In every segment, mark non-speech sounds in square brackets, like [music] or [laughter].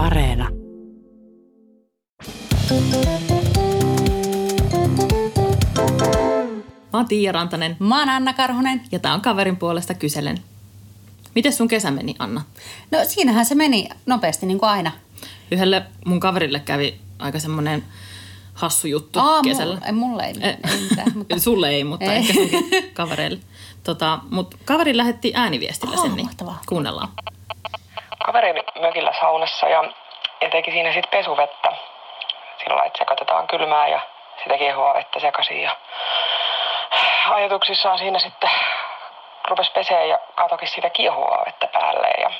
Areena. Mä oon Tiia Rantanen Mä oon Anna Karhunen. ja tää on kaverin puolesta kyselen. Miten sun kesä meni, Anna? No siinähän se meni nopeasti niin kuin aina. Yhdelle mun kaverille kävi aika semmonen hassu juttu Aa, kesällä. Mulle, ei, mulle ei, Eh, ei mitään, mutta... [laughs] Sulle ei, mutta Ei. ehkä kavereille. Tota, mutta kaveri lähetti ääniviestillä sen, niin mahtavaa. kuunnellaan. Kaverin mökillä saunassa ja, ja teki siinä sitten pesuvettä sillä että sekoitetaan kylmää ja sitä kiehuvaa vettä sekaisin. Ja ajatuksissaan siinä sitten rupesi pesee ja katokin sitä kiehuvaa vettä päälle. Ja,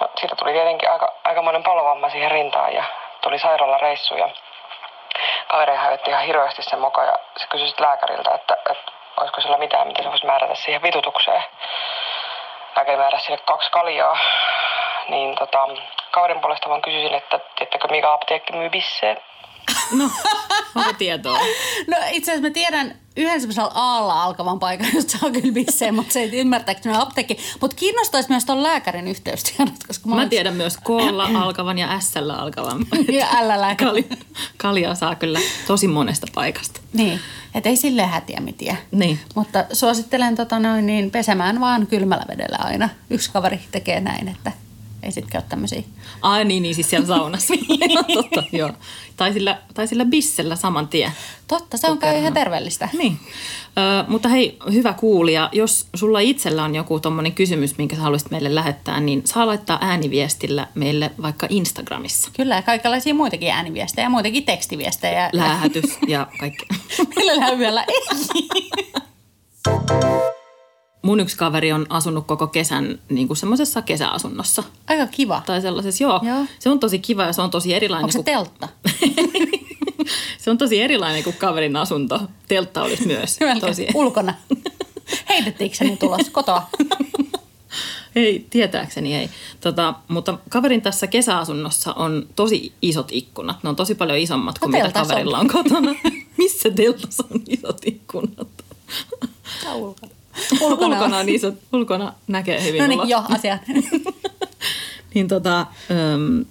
no, siitä tuli tietenkin aika, aikamoinen palovamma siihen rintaan ja tuli sairaalareissu ja kaveri hävetti ihan hirveästi sen moka ja se kysyi sitten lääkäriltä, että, että olisiko sillä mitään, mitä se voisi määrätä siihen vitutukseen lääkäri määräsi sille kaksi kaljaa, niin tota, kaverin puolesta vaan kysyisin, että tiedättekö mikä apteekki myy bisseen? No, [laughs] onko tietoa? No itse asiassa mä tiedän yhden semmoisella aalla alkavan paikan, josta saa kyllä bisseen, mutta se ei ymmärtääkseni apteekki. Mutta kiinnostaisi myös tuon lääkärin yhteystiedot, koska mä, Mä oon- tiedän myös koolla alkavan ja ässällä alkavan. [laughs] Ja L-lääkäri. Kali, kaljaa saa kyllä tosi monesta paikasta. Niin, että ei sille hätiä mitään. Niin. Mutta suosittelen tota noin, niin pesemään vaan kylmällä vedellä aina. Yksi kaveri tekee näin, että ei sit käy tämmöisiä. Ai niin, niin siis siellä saunassa. [laughs] no, [laughs] totta, joo. Tai sillä, tai sillä bissellä saman tien. Totta, se on kai ihan terveellistä. Niin. Ö, mutta hei, hyvä kuulija, jos sulla itsellä on joku tommonen kysymys, minkä sä haluaisit meille lähettää, niin saa laittaa ääniviestillä meille vaikka Instagramissa. Kyllä, ja kaikenlaisia muitakin ääniviestejä ja muitakin tekstiviestejä. Lähetys ja kaikki. [laughs] Meillä vielä ei. Mun yksi kaveri on asunut koko kesän niin kuin semmoisessa kesäasunnossa. Aika kiva. Tai sellaisessa, joo, Joo. Se on tosi kiva ja se on tosi erilainen. Onko se kuin, teltta? [laughs] se on tosi erilainen kuin kaverin asunto. Teltta olisi myös. Tosi. ulkona. Heitettiinkö se nyt ulos kotoa? [laughs] Ei, tietääkseni ei. Tota, mutta kaverin tässä kesäasunnossa on tosi isot ikkunat. Ne on tosi paljon isommat kuin No mitä kaverilla on. on kotona. [laughs] Missä teltassa on isot ikkunat? Tai ulkona. Ulkona, Ulkona on isot. Ulkona näkee hyvin No niin, joo, asiat. [laughs] Niin tota, äm,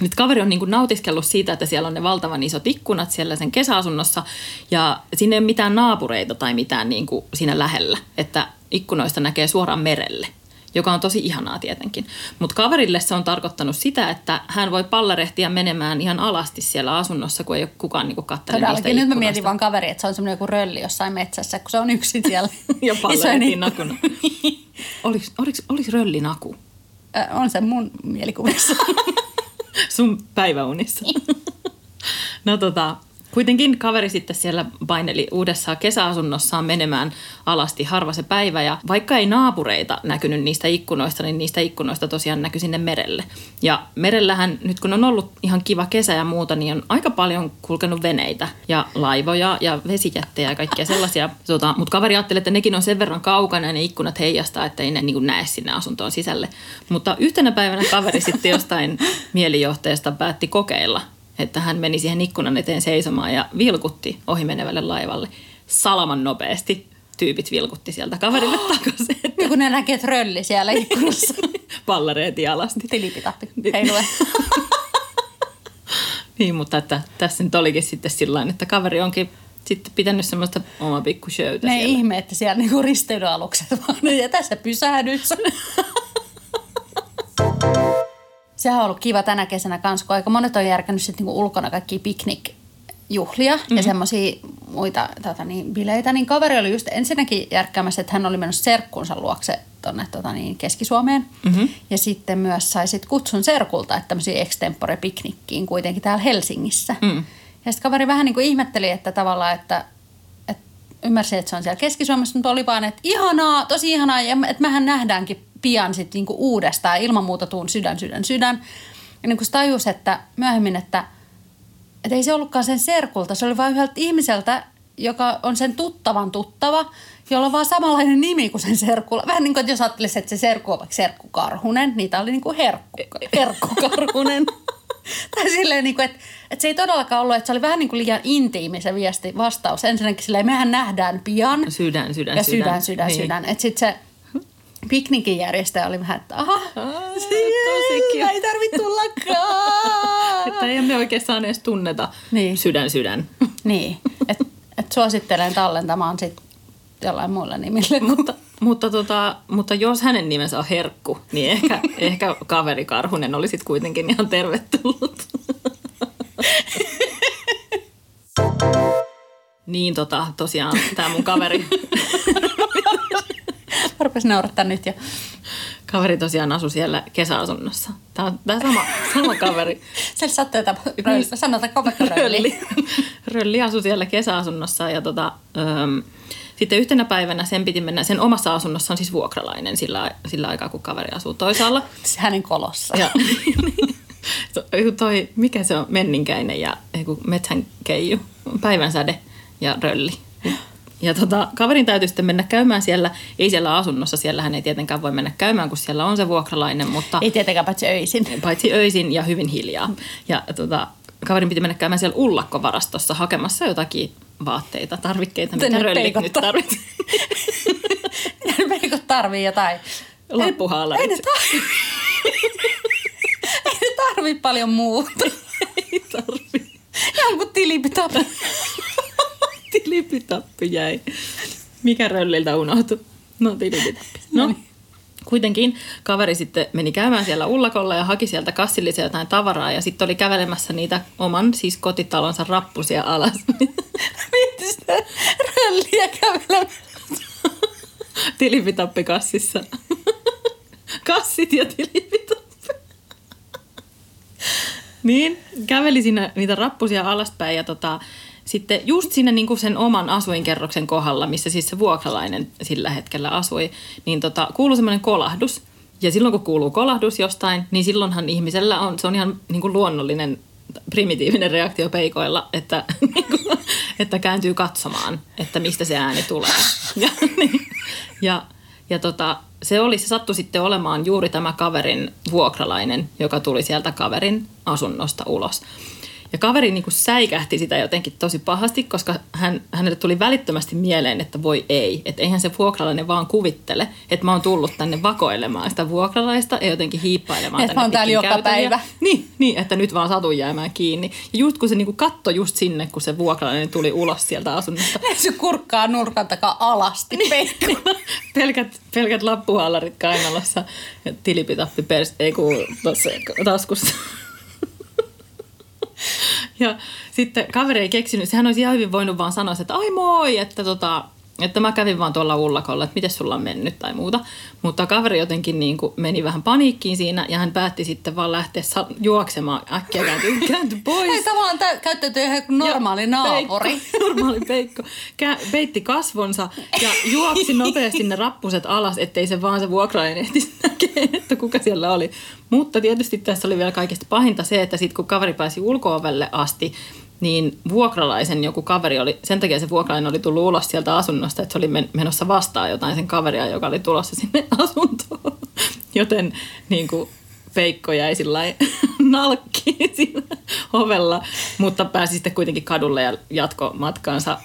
nyt kaveri on niinku nautiskellut siitä, että siellä on ne valtavan isot ikkunat siellä sen kesäasunnossa ja sinne ei ole mitään naapureita tai mitään niinku siinä lähellä, että ikkunoista näkee suoraan merelle joka on tosi ihanaa tietenkin. Mutta kaverille se on tarkoittanut sitä, että hän voi pallerehtia menemään ihan alasti siellä asunnossa, kun ei ole kukaan niinku kattele niistä Todellakin. Nyt mä mietin vaan kaveri, että se on semmoinen joku rölli jossain metsässä, kun se on yksin siellä. [laughs] Ja [laughs] ikkuna. nakuna. [laughs] Oliko, oliko, oliko röllinaku Ö, On se mun mielikuvissa. sun päiväunissa? no tota, kuitenkin kaveri sitten siellä paineli uudessa kesäasunnossaan menemään alasti harva se päivä. Ja vaikka ei naapureita näkynyt niistä ikkunoista, niin niistä ikkunoista tosiaan näkyi sinne merelle. Ja merellähän nyt kun on ollut ihan kiva kesä ja muuta, niin on aika paljon kulkenut veneitä ja laivoja ja vesijättejä ja kaikkea sellaisia. Tota, Mutta kaveri ajatteli, että nekin on sen verran kaukana ja ne ikkunat heijastaa, että ei ne niin näe sinne asuntoon sisälle. Mutta yhtenä päivänä kaveri sitten jostain mielijohteesta päätti kokeilla että hän meni siihen ikkunan eteen seisomaan ja vilkutti ohimenevälle laivalle. Salaman nopeasti tyypit vilkutti sieltä kaverille [gasps] takaisin, että kun ne näkee, että rölli siellä ikkunassa. [laughs] pallareeti alasti. Tilipitahti. Heilue. [laughs] [laughs] Niin, mutta että tässä nyt olikin sitten sillä että kaveri onkin sitten pitänyt semmoista oma pikku Ne ei siellä. ihme, että siellä niinku risteilyalukset vaan. Ja tässä pysähdys. Sehän on ollut kiva tänä kesänä kanssa, kun aika monet on järkännyt sit niinku ulkona kaikkia piknikjuhlia mm-hmm. ja semmoisia muita tota niin, bileitä. Niin kaveri oli just ensinnäkin järkkäämässä, että hän oli mennyt serkkunsa luokse tuonne tota niin, Keski-Suomeen. Mm-hmm. Ja sitten myös sai sit kutsun serkulta, että tämmöisiä extempore piknikkiin kuitenkin täällä Helsingissä. Mm. Ja sitten kaveri vähän niin kuin ihmetteli, että tavallaan, että, että ymmärsin, että se on siellä Keski-Suomessa, mutta oli vaan, että ihanaa, tosi ihanaa, ja että mehän nähdäänkin pian sitten niinku uudestaan, ilman muuta tuun sydän, sydän, sydän. Ja niin kuin se tajus, että myöhemmin, että, että ei se ollutkaan sen serkulta, se oli vain yhdeltä ihmiseltä, joka on sen tuttavan tuttava, jolla on vaan samanlainen nimi kuin sen serkulla. Vähän niin kuin, että jos ajattelisi, että se serkku on vaikka Serkku Karhunen, niin tämä oli niin kuin herkku, herkku Karhunen. [laughs] tai silleen, niin kuin, että, että se ei todellakaan ollut, että se oli vähän niin kuin liian intiimi se viesti vastaus. Ensinnäkin silleen, mehän nähdään pian. Sydän, sydän, ja sydän. sydän, sydän, Niin. sydän. Että sitten se piknikin järjestäjä oli vähän, että aha, ei tarvitse tullakaan. [laughs] Että ei me oikeastaan edes tunneta Niin. sydän sydän. [laughs] niin, että et suosittelen tallentamaan sit jollain muilla nimillä. mutta, mutta, tota, mutta jos hänen nimensä on Herkku, niin ehkä, [laughs] ehkä kaveri Karhunen oli sitten kuitenkin ihan tervetullut. niin tota, tosiaan tämä mun kaveri, Mä rupesin naurattaa nyt jo. kaveri tosiaan asui siellä kesäasunnossa. Tämä on tämä sama, sama kaveri. [laughs] Siellä sattuu jotain vaikka rölli? Rölli. [laughs] Rölli asui siellä kesäasunnossa ja tota, öm, sitten yhtenä päivänä sen piti mennä, sen omassa asunnossa on siis vuokralainen sillä, sillä aikaa, kun kaveri asuu toisaalla. [laughs] Se hänen kolossa. Ja to- toi, mikä se on, menninkäinen ja metsän keiju, päivänsäde ja rölli. [gasps] Ja tota, kaverin täytyy sitten mennä käymään siellä, ei siellä asunnossa, siellä hän ei tietenkään voi mennä käymään, kun siellä on se vuokralainen, mutta Ei tietenkään paitsi öisin. paitsi öisin ja hyvin hiljaa. Ja tota, kaverin piti mennä käymään siellä ullakkovarastossa hakemassa jotakin vaatteita, tarvikkeita, mitä röllit nyt tarvitsee. [laughs] Peikot tarvii jotain. [laughs] Lappuhaalarit. Ei ne, tarvi. [laughs] ei ne tarvii paljon muuta. Ei tarvi. Jonkun tilipitapa. Tilipitappi jäi. Mikä rölliltä unohtui? No tilipitappi. No, kuitenkin kaveri sitten meni käymään siellä ullakolla ja haki sieltä kassillisia jotain tavaraa ja sitten oli kävelemässä niitä oman siis kotitalonsa rappusia alas. [laughs] Mietti sitä rölliä kävelemään. Tilipitappi kassissa. Kassit ja tilipitappi. niin, käveli siinä niitä rappusia alaspäin ja tota, sitten just siinä niin kuin sen oman asuinkerroksen kohdalla, missä siis se vuokralainen sillä hetkellä asui, niin tota, kuului semmoinen kolahdus. Ja silloin kun kuuluu kolahdus jostain, niin silloinhan ihmisellä on, se on ihan niin kuin luonnollinen primitiivinen reaktio peikoilla, että, [laughs] niin kuin, että kääntyy katsomaan, että mistä se ääni tulee. [laughs] Ja, niin, ja, ja tota, se oli, se sattui sitten olemaan juuri tämä kaverin vuokralainen, joka tuli sieltä kaverin asunnosta ulos. Ja kaveri niin kuin säikähti sitä jotenkin tosi pahasti, koska hän, hänelle tuli välittömästi mieleen, että voi ei. Että eihän se vuokralainen vaan kuvittele, että mä oon tullut tänne vakoilemaan sitä vuokralaista ja jotenkin hiippailemaan Että tänne mä oon täällä joka käytäviä. päivä. Niin, niin, että nyt vaan satun jäämään kiinni. Ja just kun se niin kuin katsoi just sinne, kun se vuokralainen tuli ulos sieltä asunnosta, [laughs] Se kurkkaa nurkan takaa alasti peikko. [laughs] pelkät, pelkät lappuhallarit kainalossa ja tilipitappi pers, ei kun tossa taskussa. Ja sitten kaveri ei keksinyt, sehän olisi ihan hyvin voinut vaan sanoa, että ai moi, että, tota, että mä kävin vaan tuolla ullakolla, että miten sulla on mennyt tai muuta. Mutta kaveri jotenkin niin kuin meni vähän paniikkiin siinä ja hän päätti sitten vaan lähteä sa- juoksemaan äkkiä kääntyi, [laughs] kääntyi pois. Ei tavallaan tä- käyttäytyy ihan kuin normaali Ja naapuri. Peikko, [laughs] normaali peikko. Kä- peitti kasvonsa ja juoksi nopeasti ne rappuset alas, ettei se vaan se vuokrainen ehtisi näkee, että kuka siellä oli. Mutta tietysti tässä oli vielä kaikista pahinta se, että sitten kun kaveri pääsi ulkoovelle asti, niin vuokralaisen joku kaveri oli, sen takia se vuokralainen oli tullut ulos sieltä asunnosta, että se oli men- menossa vastaan jotain sen kaveria, joka oli tulossa sinne [laughs] asuntoon. Joten niin kuin, Peikko jäi sillä [laughs] nalkkiin siinä ovella, mutta pääsi sitten kuitenkin kadulle ja jatko matkaansa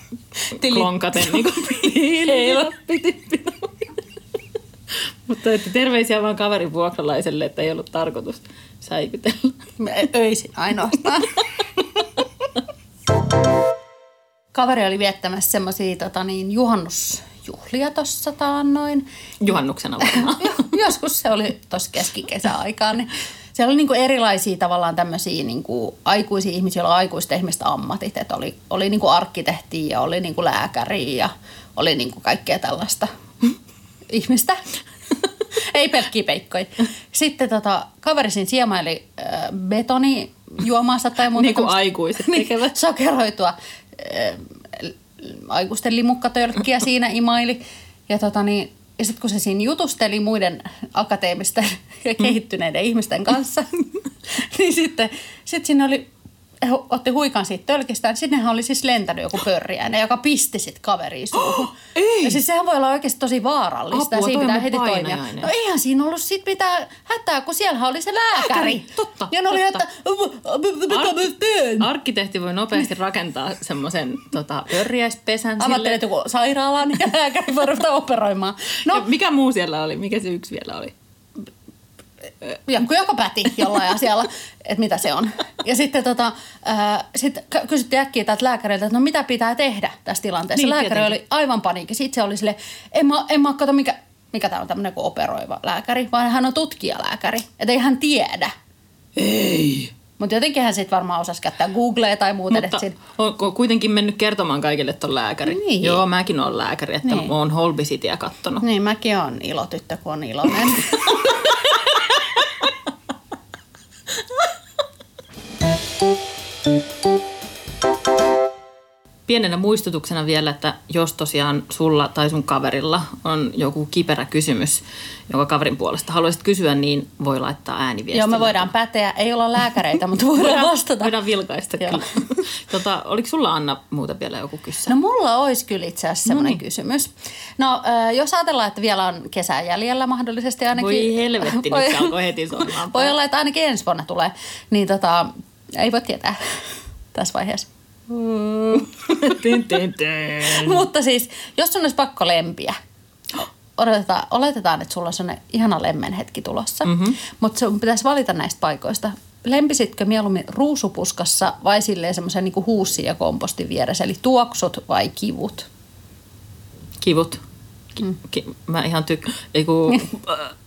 Tili- klonkaten niin kuin [laughs] Mutta että terveisiä vaan kaverin vuokralaiselle, että ei ollut tarkoitus säikytellä. Öisin ainoastaan. Kaveri oli viettämässä semmoisia tota niin, juhannusjuhlia tuossa taannoin. Juhannuksena varmaan. [laughs] Jo- Joskus se oli tuossa keskikesäaikaan. Niin siellä oli niinku erilaisia tavallaan tämmöisiä niinku aikuisia ihmisiä, joilla on aikuisten ihmistä ammatit. Et oli oli niinku arkkitehtiä ja oli niinku lääkäriä ja oli niinku kaikkea tällaista [laughs] ihmistä. Ei pelkkiä peikkoja. Sitten tota, kaveri siinä siemaili äh, betonijuomaansa tai muuta. Niin kuin aikuiset Niin, tekevät. Sokeroitua äh, aikuisten limukkatölkkiä siinä imaili. Ja, tota niin, ja sitten kun se siinä jutusteli muiden akateemisten ja kehittyneiden ihmisten kanssa, [laughs] niin sitten sit siinä oli otti huikan siitä tölkistään. Sinnehän oli siis lentänyt joku pörriäinen, joka pisti sit kaveriin suuhun. [gasps] ei! Ja siis sehän voi olla oikeasti tosi vaarallista Apua, ja siinä pitää heti toimia. No eihän siinä ollut sit mitään hätää, kun siellä oli se lääkäri. Lääkäri, totta, Ja ne oli, totta. että mitä mä teen? Arkkitehti voi nopeasti rakentaa semmoisen tota, örjäispesän sille. Avattelet joku sairaalan [laughs] ja lääkäri voi ruveta operoimaan. No. No, mikä muu siellä oli? Mikä se yksi vielä oli? Joku, joka päti jollain asialla, että mitä se on. Ja sitten tota, ää, sit ky- kysyttiin äkkiä tältä lääkäriltä, että no mitä pitää tehdä tässä tilanteessa. Niin, Lääkäri tietenkin. oli aivan paniikissa. Itse oli sille, en mä, en mä kato mikä, mikä tämä on tämmöinen kuin operoiva lääkäri, vaan hän on tutkijalääkäri. Että ei hän tiedä. Ei. Mutta jotenkin hän sitten varmaan osasi käyttää Googlea tai muuta. Mutta että siinä- on on kuitenkin mennyt kertomaan kaikille ton lääkäri. Niin. Joo, mäkin olen lääkäri, että Niin. oon Holbisitia kattonut. Niin, mäkin on ilotyttö, kun on iloinen. [laughs] Pienenä muistutuksena vielä, että jos tosiaan sulla tai sun kaverilla on joku kiperä kysymys, jonka kaverin puolesta haluaisit kysyä, niin voi laittaa ääniviestillä. Joo, me voidaan päteä. Ei olla lääkäreitä, mutta voidaan vastata. Voidaan vilkaista kyllä. [laughs] tota, oliko sulla Anna muuta vielä joku kyssä? No mulla olisi kyllä itse asiassa semmoinen Noniin. kysymys. No jos ajatellaan, että vielä on kesää jäljellä mahdollisesti ainakin. Voi helvetti, nyt se alkoi heti soimaan Voi olla, että ainakin ensi vuonna tulee. Niin tota, ei voi tietää tässä vaiheessa. [laughs] Tin, tin, tin. Mutta siis, jos sun olisi pakko lempiä, odotetaan, oletetaan, että sulla on sellainen ihana lemmen hetki tulossa, mm-hmm. mutta sun pitäisi valita näistä paikoista. Lempisitkö mieluummin ruusupuskassa vai silleen semmoisen niin huussin ja kompostin vieressä, eli tuoksut vai kivut? Kivut. Ki, ki, mä ihan tykkään. Eiku,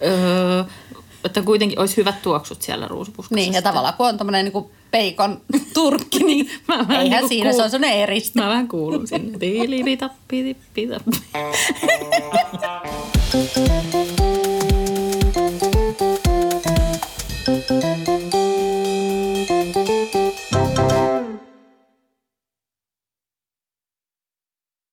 öö, [laughs] että kuitenkin olisi hyvät tuoksut siellä ruusupuskassa. Niin, ja tavallaan kun on tämmöinen niin peikon turkki, [laughs] niin Mä vähän eihän niinku siinä, kuul- se on semmoinen eristä. Mä vähän kuulun sinne. Tiilipitappi, tippitappi. [laughs]